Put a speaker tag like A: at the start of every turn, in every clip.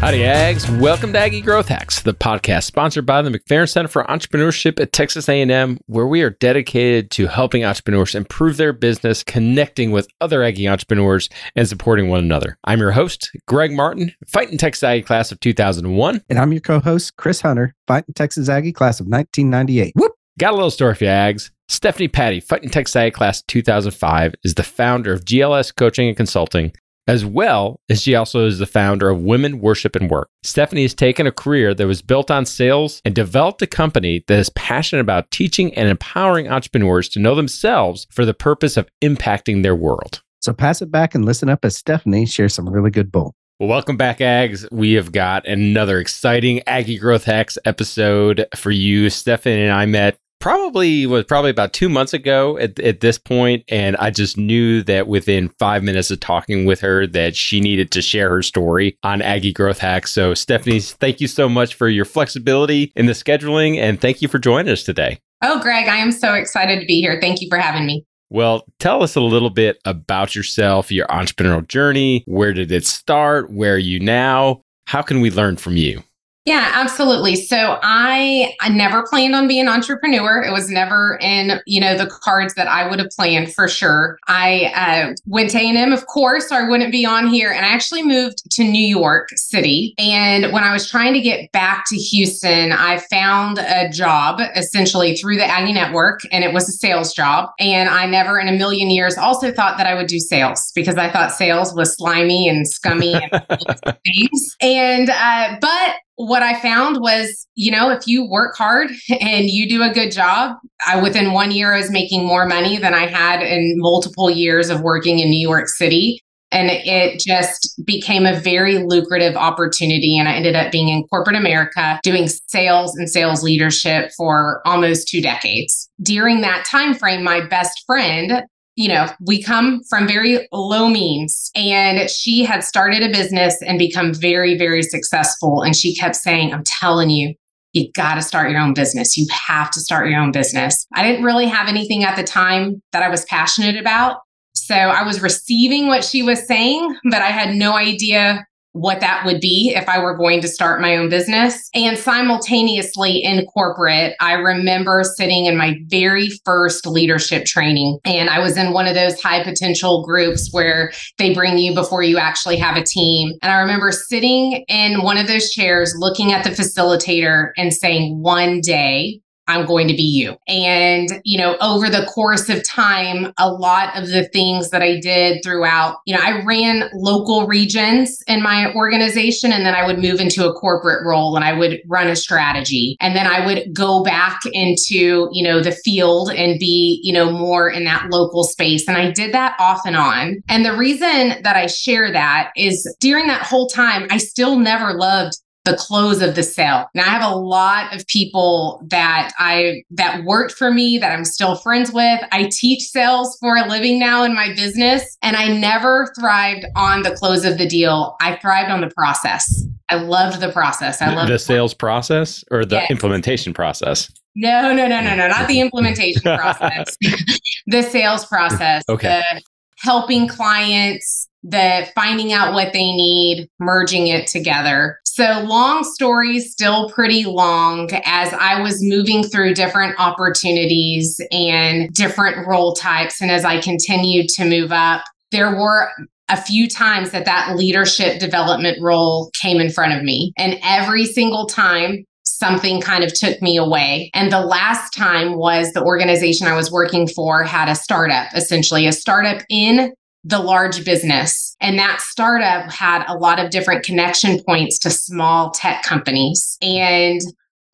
A: Howdy, Ags. Welcome to Aggie Growth Hacks, the podcast sponsored by the McFerrin Center for Entrepreneurship at Texas A&M, where we are dedicated to helping entrepreneurs improve their business, connecting with other Aggie entrepreneurs, and supporting one another. I'm your host, Greg Martin, Fighting Texas Aggie class of 2001.
B: And I'm your co-host, Chris Hunter, Fighting Texas Aggie class of 1998. Whoop!
A: Got a little story for you, Ags. Stefani Pady, Fighting Texas Aggie class 2005, is the founder of GLS Coaching and Consulting as well as she also is the founder of Women Worship and Work. Stefani has taken a career that was built on sales and developed a company that is passionate about teaching and empowering entrepreneurs to know themselves for the purpose of impacting their world.
B: So pass it back and listen up as Stefani shares some really good bull.
A: Well, welcome back, Ags. We have got another exciting Aggie Growth Hacks episode for you. Stefani and I met probably was probably about two months ago at, at this point and i just knew that within five minutes of talking with her that she needed to share her story on aggie growth hacks so stefani thank you so much for your flexibility in the scheduling and thank you for joining us today
C: oh greg i am so excited to be here thank you for having me
A: well, tell us a little bit about yourself, your entrepreneurial journey. Where did it start? Where are you now? How can we learn from you?
C: Yeah, absolutely. So I I never planned on being an entrepreneur. It was never in, you know, the cards that I would have planned for sure. I uh, went to A&M, of course, or I wouldn't be on here. And I actually moved to New York City. And when I was trying to get back to Houston, I found a job essentially through the Aggie Network, and it was a sales job. And I never in a million years also thought that I would do sales because I thought sales was slimy and scummy and things. And uh, but what I found was, you know, if you work hard and you do a good job, I within one year I was making more money than I had in multiple years of working in New York City. And it just became a very lucrative opportunity. And I ended up being in corporate America doing sales and sales leadership for almost two decades. During that time frame, my best friend you know, we come from very low means. And she had started a business and become very, very successful. And she kept saying, I'm telling you, you got to start your own business. You have to start your own business. I didn't really have anything at the time that I was passionate about. So I was receiving what she was saying, but I had no idea what that would be if I were going to start my own business. And simultaneously in corporate, I remember sitting in my very first leadership training. And I was in one of those high potential groups where they bring you before you actually have a team. And I remember sitting in one of those chairs, looking at the facilitator and saying, one day I'm going to be you. And, you know, over the course of time, a lot of the things that I did throughout, you know, I ran local regions in my organization and then I would move into a corporate role and I would run a strategy. And then I would go back into, you know, the field and be, you know, more in that local space. And I did that off and on. And the reason that I share that is during that whole time, I still never loved the close of the sale. Now I have a lot of people that I that worked for me that I'm still friends with. I teach sales for a living now in my business and I never thrived on the close of the deal. I thrived on the process. I loved the process. I loved
A: the sales process or the yes. implementation process.
C: No, no, no, no, no, not the implementation process. the sales process.
A: Okay.
C: The helping clients the finding out what they need, merging it together. So, long story, still pretty long as I was moving through different opportunities and different role types. And as I continued to move up, there were a few times that that leadership development role came in front of me. And every single time, something kind of took me away. And the last time was the organization I was working for had a startup, essentially a startup in the large business. And that startup had a lot of different connection points to small tech companies. And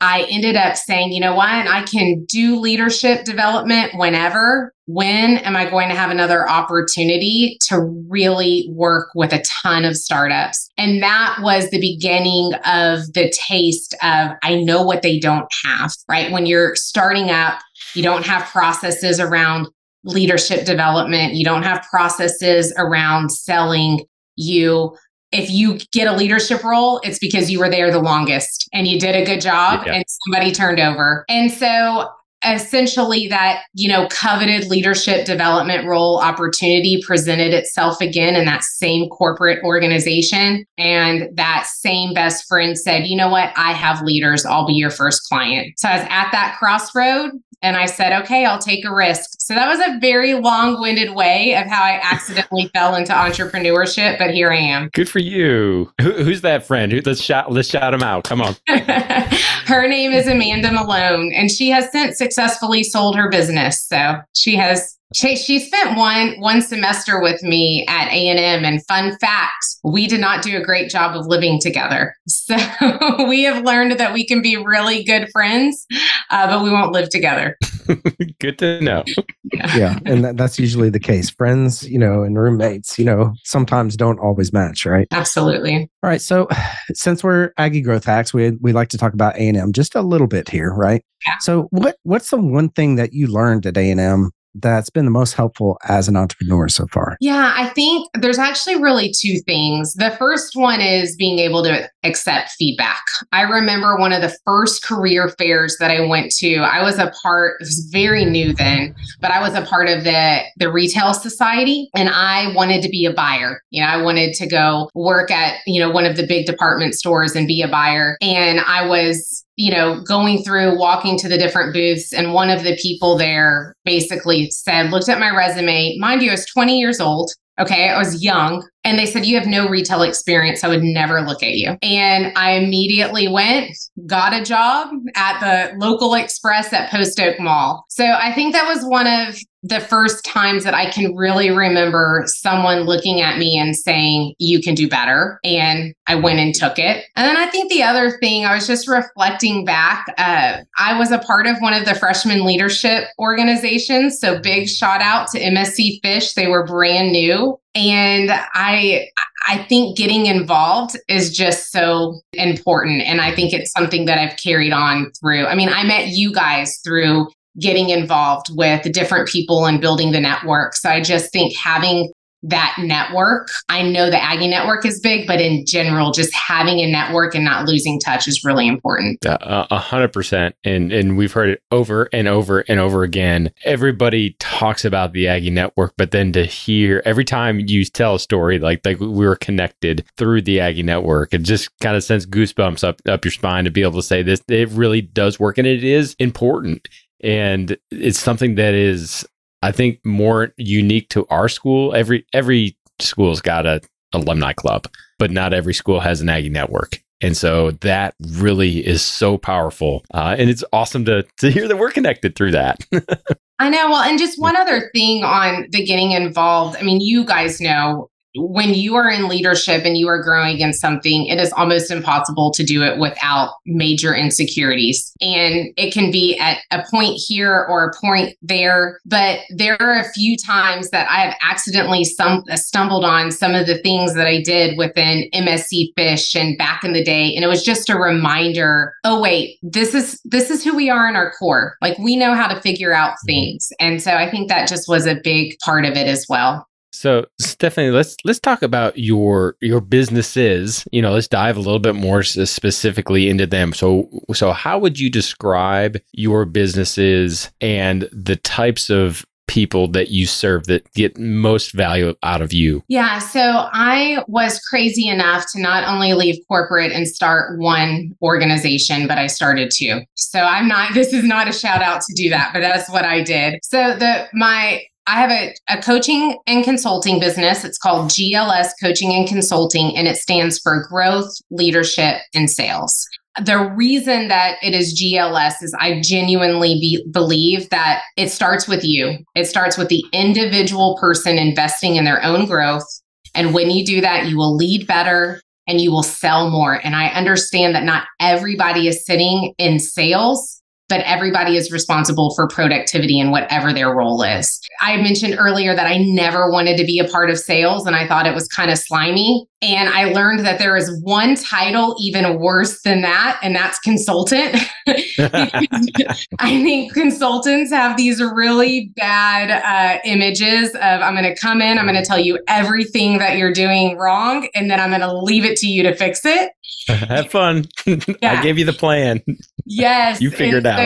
C: I ended up saying, you know what? I can do leadership development whenever. When am I going to have another opportunity to really work with a ton of startups? And that was the beginning of the taste of I know what they don't have, right? When you're starting up, you don't have processes around leadership development. You don't have processes around selling you. If you get a leadership role, it's because you were there the longest and you did a good job yeah. and somebody turned over. And so essentially that, you know, coveted leadership development role opportunity presented itself again in that same corporate organization. And that same best friend said, you know what? I have leaders. I'll be your first client. So I was at that crossroad and I said, okay, I'll take a risk. So that was a very long winded way of how I accidentally fell into entrepreneurship, but here I am.
A: Good for you. Who, who's that friend? Who, let's shout, let's shout him out. Come on.
C: her name is Amanda Malone, and she has since successfully sold her business. So she has she, she spent one one semester with me at A&M and fun fact, we did not do a great job of living together. So we have learned that we can be really good friends, uh, but we won't live together.
A: good to know.
B: Yeah, yeah and that, that's usually the case. Friends, you know, and roommates, you know, sometimes don't always match, right?
C: Absolutely.
B: All right, so since we're Aggie Growth Hacks, we we like to talk about A&M just a little bit here, right?
C: Yeah.
B: So what what's the one thing that you learned at A&M that's been the most helpful as an entrepreneur so far?
C: Yeah, I think there's actually really two things. The first one is being able to accept feedback. I remember one of the first career fairs that I went to. I was a part, it was very new then, but I was a part of the the retail society and I wanted to be a buyer. You know, I wanted to go work at, you know, one of the big department stores and be a buyer. And I was you know, going through, walking to the different booths, and one of the people there basically said, looked at my resume. Mind you, I was 20 years old. Okay. I was young. And they said, You have no retail experience. I would never look at you. And I immediately went, got a job at the local express at Post Oak Mall. So I think that was one of the first times that I can really remember someone looking at me and saying, You can do better. And I went and took it. And then I think the other thing, I was just reflecting back. Uh, I was a part of one of the freshman leadership organizations. So big shout out to MSC Fish. They were brand new. And I I think getting involved is just so important. And I think it's something that I've carried on through. I mean, I met you guys through getting involved with different people and building the network. So I just think having that network. I know the Aggie network is big, but in general, just having a network and not losing touch is really important.
A: Uh, a hundred percent. And and we've heard it over and over and over again. Everybody talks about the Aggie network, but then to hear every time you tell a story like like we were connected through the Aggie network, it just kind of sends goosebumps up up your spine to be able to say this. It really does work, and it is important. And it's something that is I think more unique to our school. Every every school's got a alumni club, but not every school has an Aggie network. And so that really is so powerful. Uh, and it's awesome to, to hear that we're connected through that.
C: I know. Well, and just one other thing on the getting involved. I mean, you guys know when you are in leadership and you are growing in something, it is almost impossible to do it without major insecurities. And it can be at a point here or a point there. But there are a few times that I have accidentally some, stumbled on some of the things that I did within MSC Fish and back in the day. And it was just a reminder oh, wait, this is this is who we are in our core. Like we know how to figure out mm-hmm. things. And so I think that just was a big part of it as well.
A: So, Stefani, let's let's talk about your your businesses. You know, let's dive a little bit more specifically into them. So, so how would you describe your businesses and the types of people that you serve that get most value out of you?
C: Yeah, so I was crazy enough to not only leave corporate and start one organization, but I started two. So I'm not this is not a shout out to do that, but that's what I did. So the my I have a, a coaching and consulting business. It's called GLS Coaching and Consulting, and it stands for Growth, Leadership, and Sales. The reason that it is GLS is I genuinely be, believe that it starts with you. It starts with the individual person investing in their own growth. And when you do that, you will lead better and you will sell more. And I understand that not everybody is sitting in sales but everybody is responsible for productivity in whatever their role is. I mentioned earlier that I never wanted to be a part of sales and I thought it was kind of slimy. And I learned that there is one title even worse than that, and that's consultant. I think consultants have these really bad uh, images of I'm going to come in, I'm going to tell you everything that you're doing wrong, and then I'm going to leave it to you to fix it.
A: Have fun. Yeah. I gave you the plan.
C: Yes.
A: you figured out.
C: So,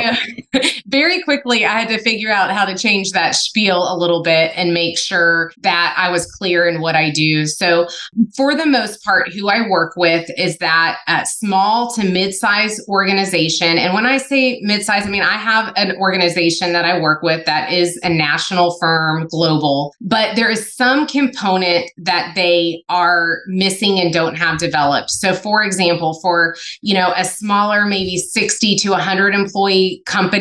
C: very quickly, I had to figure out how to change that spiel a little bit and make sure that I was clear in what I do. So, for the most part, who I work with is that uh, small to mid size organization. And when I say mid size, I mean, I have an organization that I work with that is a national firm, global, but there is some component that they are missing and don't have developed. So, for example, for you know a smaller, maybe 60 to 100 employee company,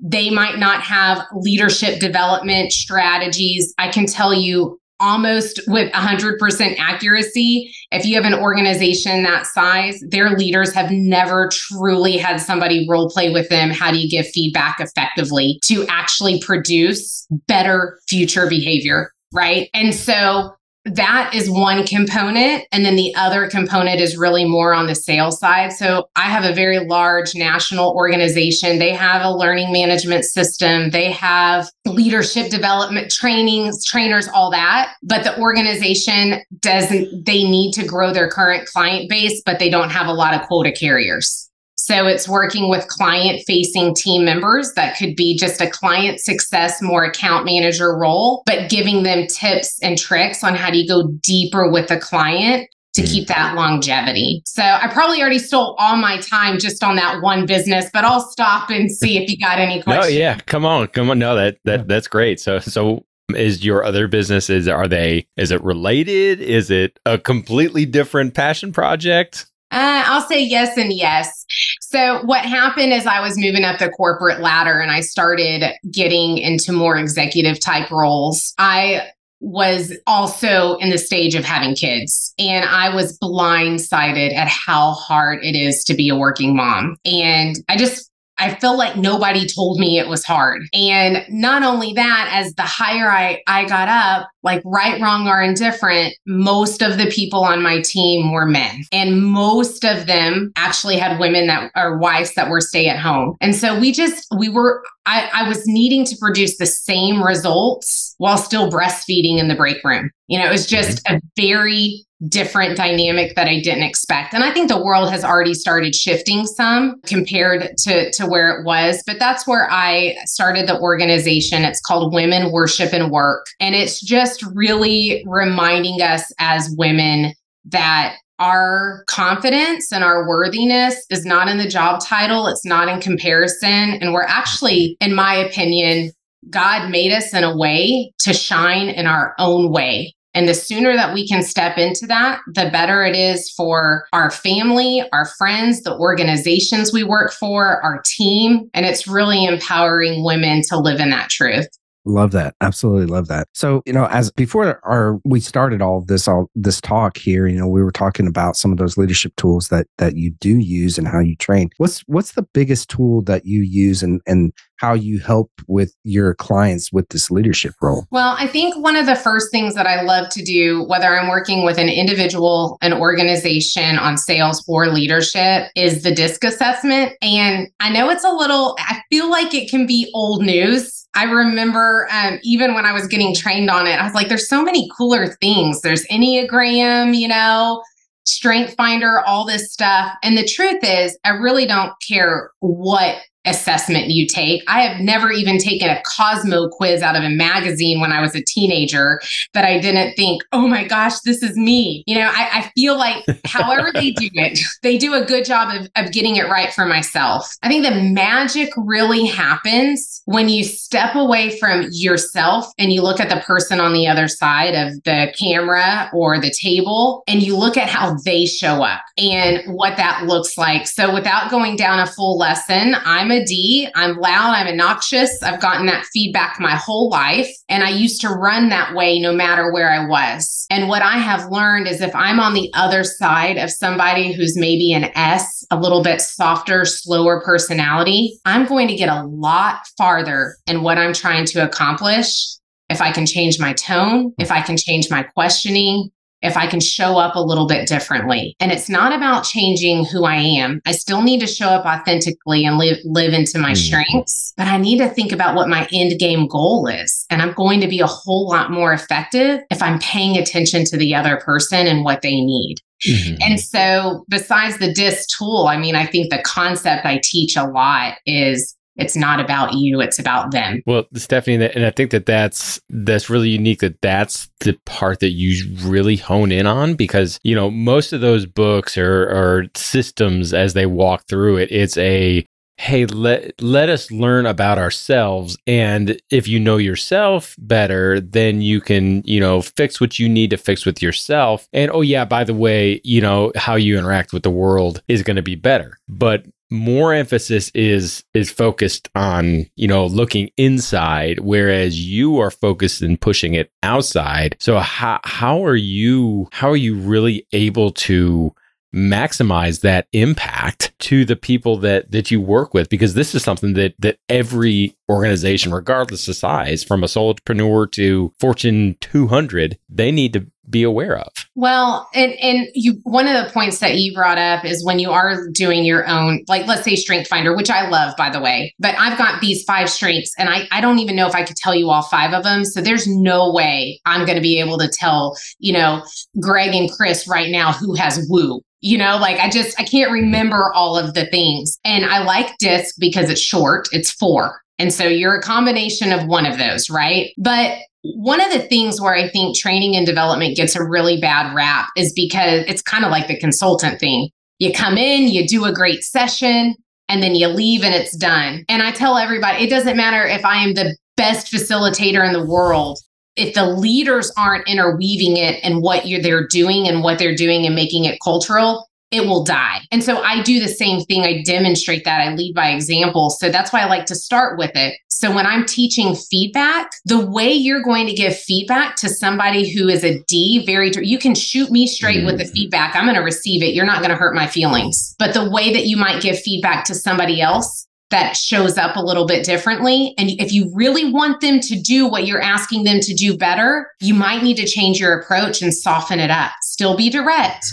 C: they might not have leadership development strategies. I can tell you almost with 100% accuracy if you have an organization that size their leaders have never truly had somebody role play with them how do you give feedback effectively to actually produce better future behavior right and so that is one component. And then the other component is really more on the sales side. So I have a very large national organization. They have a learning management system, they have leadership development trainings, trainers, all that. But the organization doesn't, they need to grow their current client base, but they don't have a lot of quota carriers. So it's working with client facing team members that could be just a client success, more account manager role, but giving them tips and tricks on how do you go deeper with the client to mm. keep that longevity. So I probably already stole all my time just on that one business, but I'll stop and see if you got any questions.
A: No, yeah, come on, come on. No, that that that's great. So so is your other businesses are they is it related? Is it a completely different passion project?
C: Uh, I'll say yes and yes. So, what happened is I was moving up the corporate ladder and I started getting into more executive type roles. I was also in the stage of having kids and I was blindsided at how hard it is to be a working mom. And I just I felt like nobody told me it was hard. And not only that, as the higher I, I got up, like right, wrong, or indifferent, most of the people on my team were men. And most of them actually had women that are wives that were stay at home. And so we just, we were, I, I was needing to produce the same results while still breastfeeding in the break room. You know, it was just a very different dynamic that I didn't expect. And I think the world has already started shifting some compared to, to where it was. But that's where I started the organization. It's called Women Worship and Work. And it's just really reminding us as women that our confidence and our worthiness is not in the job title, it's not in comparison. And we're actually, in my opinion, God made us in a way to shine in our own way. And the sooner that we can step into that, the better it is for our family, our friends, the organizations we work for, our team. And it's really empowering women to live in that truth.
B: Love that. Absolutely love that. So, you know, as before our we started all this all this talk here, you know, we were talking about some of those leadership tools that that you do use and how you train. What's what's the biggest tool that you use and and how you help with your clients with this leadership role?
C: Well, I think one of the first things that I love to do, whether I'm working with an individual, an organization on sales or leadership, is the DISC assessment. And I know it's a little, I feel like it can be old news I remember um, even when I was getting trained on it, I was like, there's so many cooler things. There's Enneagram, you know, Strength Finder, all this stuff. And the truth is, I really don't care what assessment you take. I have never even taken a Cosmo quiz out of a magazine when I was a teenager that I didn't think, oh my gosh, this is me. You know, I, I feel like however they do it, they do a good job of, of getting it right for myself. I think the magic really happens when you step away from yourself and you look at the person on the other side of the camera or the table and you look at how they show up and what that looks like. So without going down a full lesson, I'm a D. I'm loud. I'm obnoxious. I've gotten that feedback my whole life. And I used to run that way no matter where I was. And what I have learned is if I'm on the other side of somebody who's maybe an S, a little bit softer, slower personality, I'm going to get a lot farther in what I'm trying to accomplish if I can change my tone, if I can change my questioning, if I can show up a little bit differently. And it's not about changing who I am. I still need to show up authentically and live live into my mm-hmm. strengths, but I need to think about what my end game goal is. And I'm going to be a whole lot more effective if I'm paying attention to the other person and what they need. Mm-hmm. And so, besides the DISC tool, I mean, I think the concept I teach a lot is it's not about you it's about them.
A: Well stefani and i think that that's that's really unique that that's the part that you really hone in on because you know most of those books are, are systems as they walk through it. It's a hey let let us learn about ourselves. And if you know yourself better then you can you know fix what you need to fix with yourself. And oh yeah by the way you know how you interact with the world is going to be better. But more emphasis is is focused on you know looking inside whereas you are focused in pushing it outside. So how how are you how are you really able to maximize that impact to the people that that you work with? Because this is something that that every organization regardless of size from a solopreneur to fortune 200 they need to be aware of.
C: Well and and you one of the points that you brought up is when you are doing your own like let's say strength finder which i love by the way but i've got these five strengths and i i don't even know if i could tell you all five of them. So there's no way i'm going to be able to tell you know greg and chris right now who has woo. You know like i just i can't remember all of the things. And i like disc because it's short it's four. And so you're a combination of one of those right? But one of the things where i think training and development gets a really bad rap is because it's kind of like the consultant thing you come in you do a great session and then you leave and it's done and i tell everybody it doesn't matter if i am the best facilitator in the world if the leaders aren't interweaving it and what you're they're doing and what they're doing and making it cultural it will die. And so I do the same thing. I demonstrate that. I lead by example. So that's why I like to start with it. So when I'm teaching feedback, the way you're going to give feedback to somebody who is a D, very, you can shoot me straight mm-hmm. with the mm. feedback. I'm going to receive it. You're not going to hurt my feelings. But the way that you might give feedback to somebody else that shows up a little bit differently. And if you really want them to do what you're asking them to do better, you might need to change your approach and soften it up. Still be direct,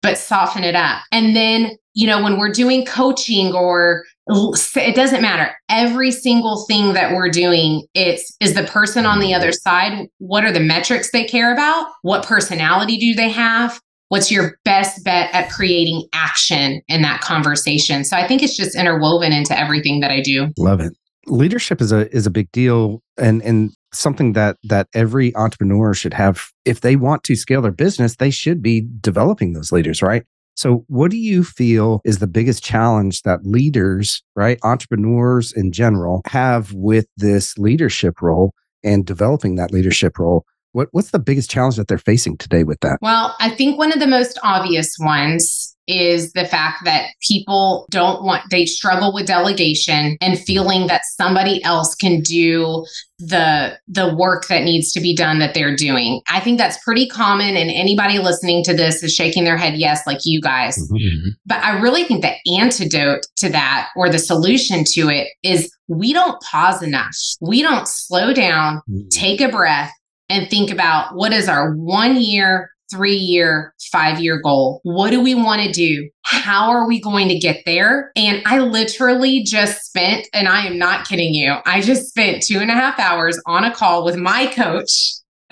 C: but soften it up. And then, you know, when we're doing coaching or it doesn't matter. Every single thing that we're doing, it's is the person on the other side. What are the metrics they care about? What personality do they have? what's your best bet at creating action in that conversation so i think it's just interwoven into everything that i do
B: love it leadership is a is a big deal and and something that that every entrepreneur should have if they want to scale their business they should be developing those leaders right so what do you feel is the biggest challenge that leaders right entrepreneurs in general have with this leadership role and developing that leadership role what, what's the biggest challenge that they're facing today with that?
C: Well, I think one of the most obvious ones is the fact that people don't want, they struggle with delegation and feeling that somebody else can do the the work that needs to be done that they're doing. I think that's pretty common and anybody listening to this is shaking their head yes like you guys. Mm-hmm. mm-hmm. But I really think the antidote to that or the solution to it is we don't pause enough. We don't slow down, mm-hmm. take a breath and think about what is our one year, three year, five year goal? What do we want to do? How are we going to get there? And I literally just spent, and I am not kidding you, I just spent two and a half hours on a call with my coach.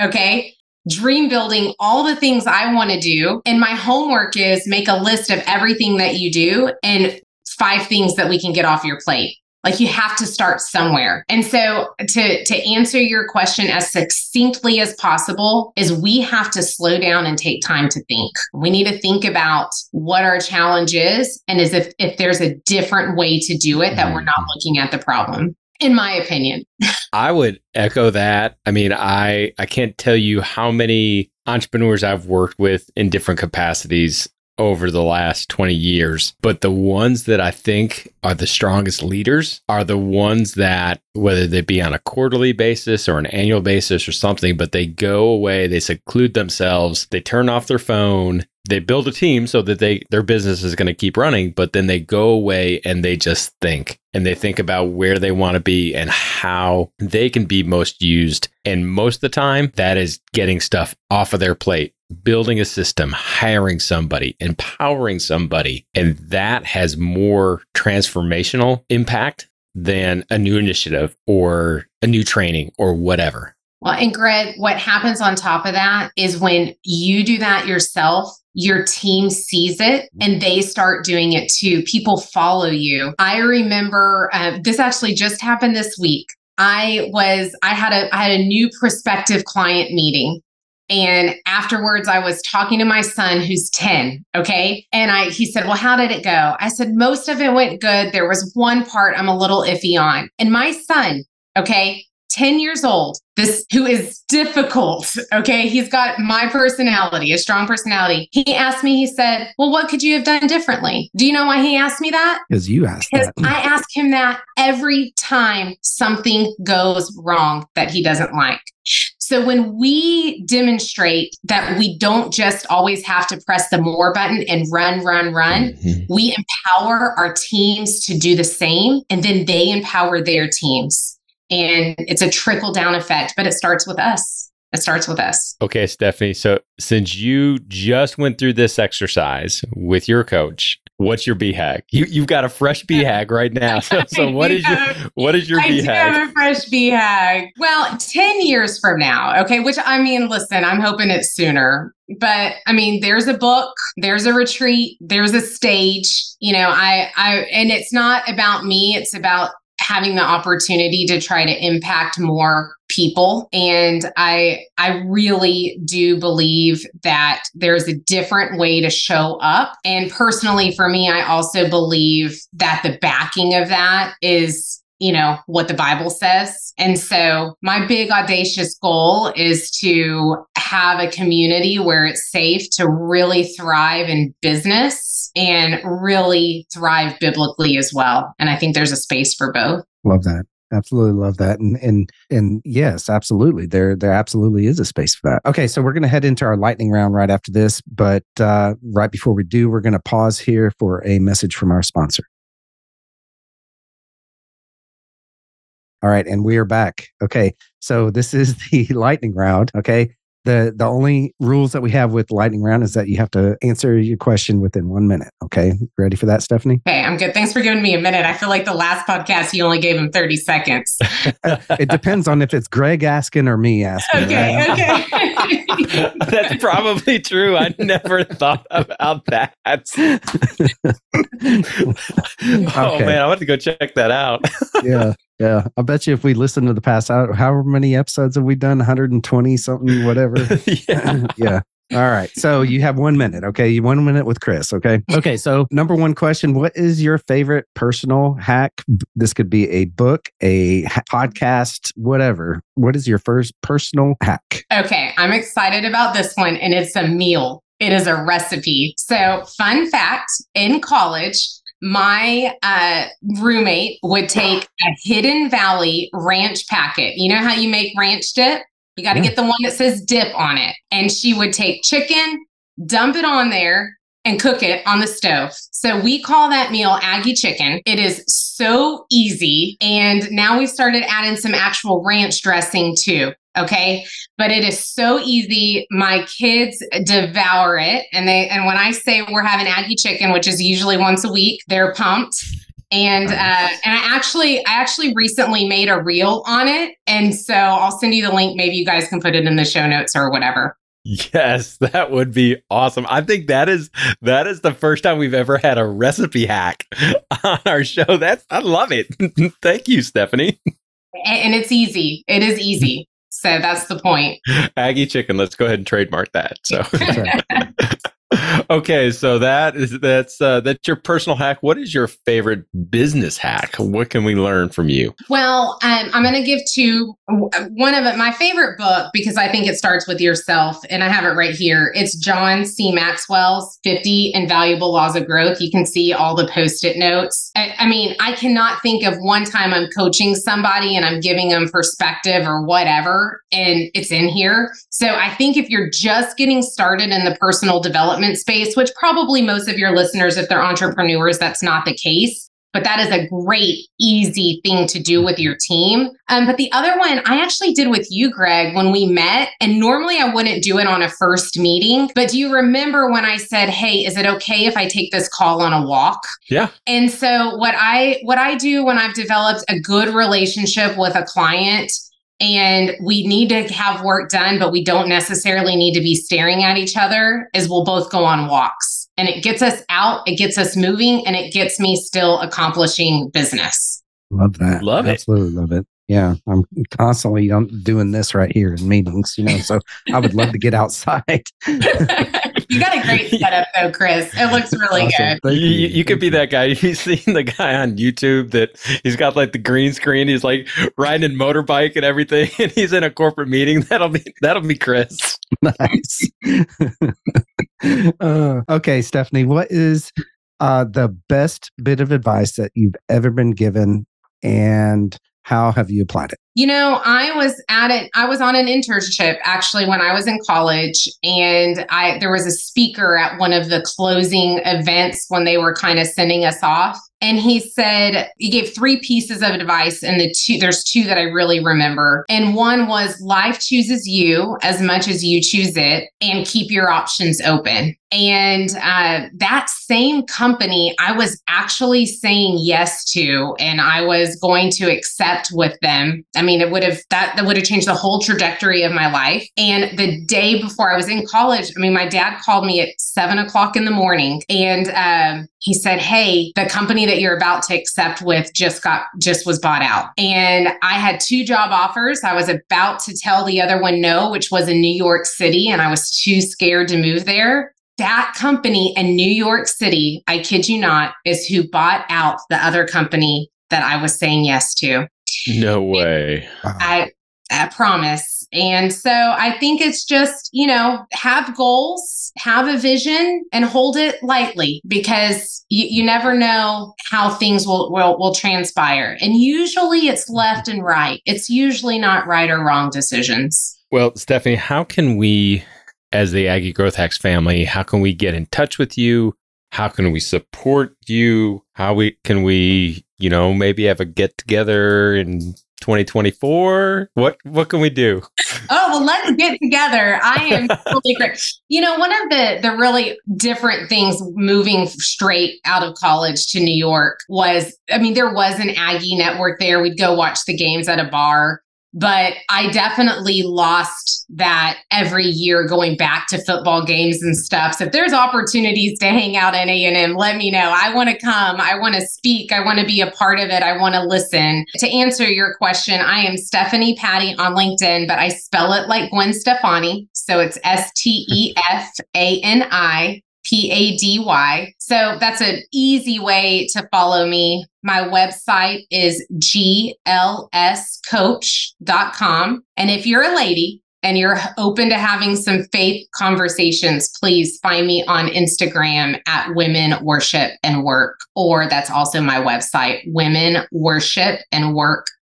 C: Okay. Dream building all the things I want to do. And my homework is make a list of everything that you do and five things that we can get off your plate. Like you have to start somewhere. And so to to answer your question as succinctly as possible is we have to slow down and take time to think. We need to think about what our challenge is and as if if there's a different way to do it that we're not mm-hmm. looking at the problem in my opinion.
A: I would echo that. I mean, I I can't tell you how many entrepreneurs I've worked with in different capacities over the last 20 years. But the ones that I think are the strongest leaders are the ones that, whether they be on a quarterly basis or an annual basis or something, but they go away, they seclude themselves, they turn off their phone, they build a team so that they their business is going to keep running but then they go away and they just think and they think about where they want to be and how they can be most used and most of the time that is getting stuff off of their plate building a system, hiring somebody, empowering somebody, and that has more transformational impact than a new initiative or a new training or whatever.
C: Well, and Greg, what happens on top of that is when you do that yourself, your team sees it and they start doing it too. People follow you. I remember uh, this actually just happened this week. I was I had a I had a new prospective client meeting and afterwards I was talking to my son who's 10, okay? And I he said, "Well, how did it go?" I said, "Most of it went good. There was one part I'm a little iffy on." And my son, okay, 10 years old, this who is difficult. Okay. He's got my personality, a strong personality. He asked me, he said, Well, what could you have done differently? Do you know why he asked me that?
B: Because you asked
C: Because I ask him that every time something goes wrong that he doesn't like. So when we demonstrate that we don't just always have to press the more button and run, run, run, mm-hmm. we empower our teams to do the same and then they empower their teams and it's a trickle down effect, but it starts with us. It starts with us.
A: Okay, Stefani. So since you just went through this exercise with your coach, what's your BHAG? You you've got a fresh BHAG right now. So, so what is your what is your
C: I
A: BHAG? I
C: have a fresh BHAG. Well, 10 years from now. Okay, which I mean, listen, I'm hoping it's sooner. But I mean, there's a book, there's a retreat, there's a stage. You know, I I and it's not about me, it's about having the opportunity to try to impact more people. And i i really do believe that there's a different way to show up. And personally for me i also believe that the backing of that is you know what the bible says. And so my big audacious goal is to have a community where it's safe to really thrive in business and really thrive biblically as well. And i think there's a space for both.
B: Love that. Absolutely love that. And and and yes absolutely. There there absolutely is a space for that. Okay so we're going to head into our lightning round right after this but uh, right before we do we're going to pause here for a message from our sponsor All right, and we are back. Okay, so this is the lightning round. Okay, the the only rules that we have with lightning round is that you have to answer your question within one minute. Okay, ready for that, Stefani?
C: Okay, I'm good. Thanks for giving me a minute. I feel like the last podcast you only gave him 30 seconds.
B: it depends on if it's Greg asking or me asking.
C: Okay, right?
A: okay. That's probably true. I never thought about that. oh okay. man, I want to go check that out.
B: yeah. Yeah, I bet you if we listen to the past, however many episodes have we done? 120 something, whatever. yeah. yeah. All right. So you have one minute. Okay. You one minute with Chris. Okay. Okay. So number one question: What is your favorite personal hack? This could be a book, a podcast, whatever. What is your first personal hack?
C: Okay, I'm excited about this one, and it's a meal. It is a recipe. So, fun fact: in college, my uh, roommate would take a Hidden Valley ranch packet. You know how you make ranch dip? You got to yeah. get the one that says dip on it. And she would take chicken, dump it on there, and cook it on the stove. So we call that meal Aggie chicken. It is so easy. And now we started adding some actual ranch dressing too. Okay. But it is so easy. My kids devour it. And they, and when I say we're having Aggie chicken, which is usually once a week, they're pumped. And uh, and I actually I actually recently made a reel on it, and so I'll send you the link. Maybe you guys can put it in the show notes or whatever.
A: Yes, that would be awesome. I think that is that is the first time we've ever had a recipe hack on our show. That's I love it. Thank you, Stefani.
C: And it's easy. It is easy. So that's the point.
A: Aggie chicken. Let's go ahead and trademark that. So okay, so that is that's uh, that's your personal hack. What is your favorite business hack? What can we learn from you?
C: Well, um, I'm going to give two. One of my favorite book, because I think it starts with yourself, and I have it right here. It's John C. Maxwell's 50 Invaluable Laws of Growth. You can see all the post-it notes. I, I mean, I cannot think of one time I'm coaching somebody and I'm giving them perspective or whatever, and it's in here. So I think if you're just getting started in the personal development space, which probably most of your listeners, if they're entrepreneurs, that's not the case. but that is a great, easy thing to do with your team. Um, but the other one I actually did with you, Greg, when we met. And normally I wouldn't do it on a first meeting. But do you remember when I said, Hey, is it okay if I take this call on a walk?
A: Yeah.
C: And so what I what I do when I've developed a good relationship with a client and we need to have work done, but we don't necessarily need to be staring at each other, is we'll both go on walks. And it gets us out, it gets us moving, and it gets me still accomplishing business.
B: Love that.
A: Love it.
B: Absolutely love it. Yeah, I'm constantly um, doing this right here in meetings, you know. So I would love to get outside.
C: you got a great setup though, Chris. It looks really
B: Awesome.
C: good.
B: Thank
A: You, you could be that guy. You've seen the guy on YouTube that he's got like the green screen. He's like riding a motorbike and everything, and he's in a corporate meeting. That'll be that'll be Chris.
B: nice. uh, okay, Stefani, what is uh, the best bit of advice that you've ever been given, and how have you applied it?
C: You know, I was at it. I was on an internship actually when I was in college, and I there was a speaker at one of the closing events when they were kind of sending us off, and he said he gave three pieces of advice, and the two there's two that I really remember, and one was life chooses you as much as you choose it, and keep your options open. And uh, that same company, I was actually saying yes to, and I was going to accept with them. I mean, it would have that that would have changed the whole trajectory of my life. And the day before I was in college, I mean, my dad called me at seven o'clock in the morning, and um, he said, "Hey, the company that you're about to accept with just got just was bought out." And I had two job offers. I was about to tell the other one no, which was in New York City, and I was too scared to move there that company in New York City, I kid you not, is who bought out the other company that I was saying yes to.
A: No way.
C: I, I promise. And so I think it's just, you know, have goals, have a vision, and hold it lightly because you, you never know how things will, will will transpire. And usually it's left and right. It's usually not right or wrong decisions.
A: Well, Stefani, how can we, as the Aggie Growth Hacks family, how can we get in touch with you? How can we support you? How we can we, you know, maybe have a get together in 2024? What what can we do?
C: Oh, well, let's get together. I am totally great. You know, one of the the really different things moving straight out of college to New York was, I mean, there was an Aggie network there. We'd go watch the games at a bar, but I definitely lost that every year going back to football games and stuff. So if there's opportunities to hang out in A&M, let me know. I want to come. I want to speak. I want to be a part of it. I want to listen. To answer your question, I am Stefani Pady on LinkedIn, but I spell it like Gwen Stefani. So it's S T E F A N I P A D Y. So that's an easy way to follow me. My website is glscoach.com. And if you're a lady, and you're open to having some faith conversations, please find me on Instagram at Women Worship and Work, or that's also my website,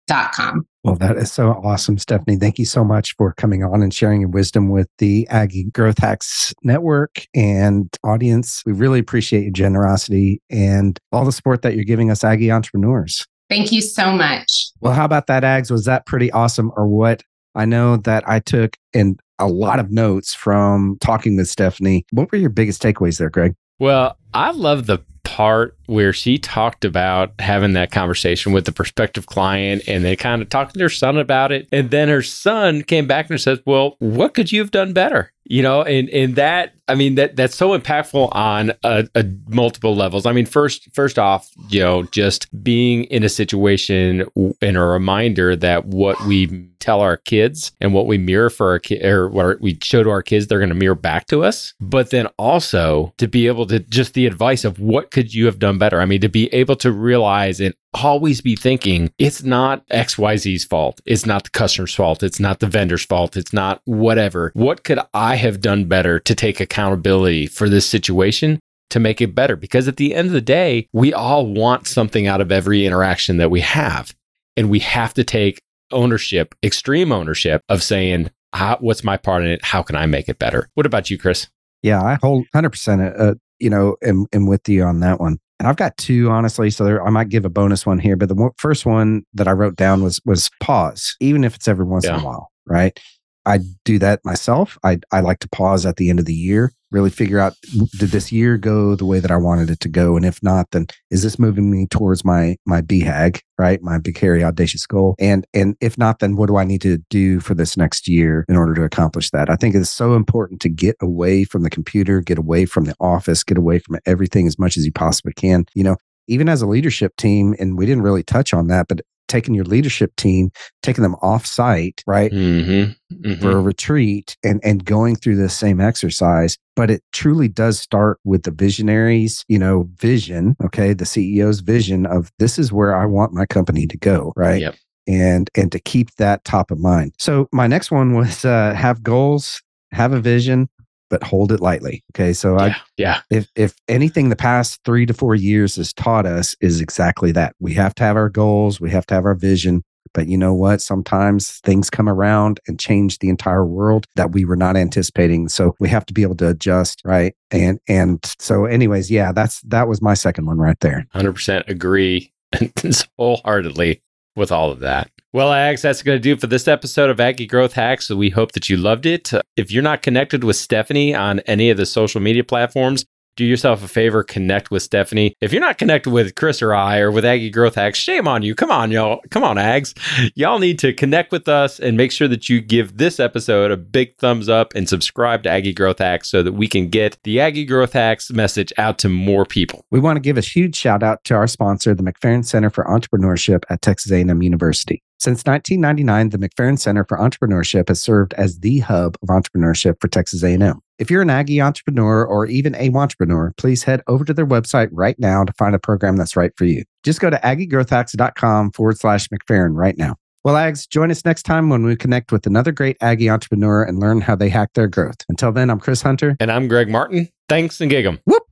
C: womenworshipandwork.com.
B: Well, that is so awesome, Stefani. Thank you so much for coming on and sharing your wisdom with the Aggie Growth Hacks Network and audience. We really appreciate your generosity and all the support that you're giving us, Aggie entrepreneurs.
C: Thank you so much.
B: Well, how about that, Ags? Was that pretty awesome or what? I know that I took in a lot of notes from talking with Stefani. What were your biggest takeaways there, Greg?
A: Well, I love the part where she talked about having that conversation with the prospective client and they kind of talked to her son about it. And then her son came back and says, Well, what could you have done better? You know, and and that I mean that that's so impactful on a, a multiple levels. I mean, first first off, you know, just being in a situation and a reminder that what we tell our kids and what we mirror for our kid or what we show to our kids, they're going to mirror back to us. But then also to be able to just the advice of what could you have done better? I mean, to be able to realize and always be thinking it's not XYZ's fault. It's not the customer's fault. It's not the vendor's fault. It's not whatever. What could I have done better to take accountability for this situation? To make it better, because at the end of the day, we all want something out of every interaction that we have. And we have to take ownership, extreme ownership of saying, what's my part in it? How can I make it better? What about you, Chris?
B: Yeah, I hold 100%, uh, you know, am, am with you on that one. and I've got two honestly, so there, I might give a bonus one here. But the first one that I wrote down was was pause, even if it's every once yeah. in a while, right? I do that myself. I, I like to pause at the end of the year, really figure out did this year go the way that I wanted it to go, and if not, then is this moving me towards my my BHAG, right, my big hairy audacious goal, and and if not, then what do I need to do for this next year in order to accomplish that? I think it's so important to get away from the computer, get away from the office, get away from everything as much as you possibly can. You know, even as a leadership team, and we didn't really touch on that, but taking your leadership team, taking them off site, right? Mm-hmm, mm-hmm. For a retreat and, and going through the same exercise. But it truly does start with the visionaries, you know, vision, okay, the CEO's vision of this is where I want my company to go, right? Yep. And and to keep that top of mind. So my next one was uh, have goals, have a vision, but hold it lightly. Okay. So
A: yeah,
B: I,
A: yeah.
B: If, if anything the past three to four years has taught us is exactly that we have to have our goals. We have to have our vision. But you know what? Sometimes things come around and change the entire world that we were not anticipating. So we have to be able to adjust, right? And and so, anyways, yeah, that's that was my second one right there.
A: Hundred percent agree wholeheartedly with all of that. Well, Ags, that's going to do for this episode of Aggie Growth Hacks. We hope that you loved it. If you're not connected with Stefani on any of the social media platforms, do yourself a favor, connect with Stefani. If you're not connected with Chris or I or with Aggie Growth Hacks, shame on you. Come on, y'all. Come on, Ags. Y'all need to connect with us and make sure that you give this episode a big thumbs up and subscribe to Aggie Growth Hacks so that we can get the Aggie Growth Hacks message out to more people.
B: We want to give a huge shout out to our sponsor, the McFerrin Center for Entrepreneurship at Texas A&M University. Since 1999, the McFerrin Center for Entrepreneurship has served as the hub of entrepreneurship for Texas A&M. If you're an Aggie entrepreneur or even a entrepreneur, please head over to their website right now to find a program that's right for you. Just go to aggiegrowthhacks.com forward slash McFerrin right now. Well, Ags, join us next time when we connect with another great Aggie entrepreneur and learn how they hack their growth. Until then, I'm Chris Hunter.
A: And I'm Greg Martin. Thanks and gig 'em.
B: Whoop.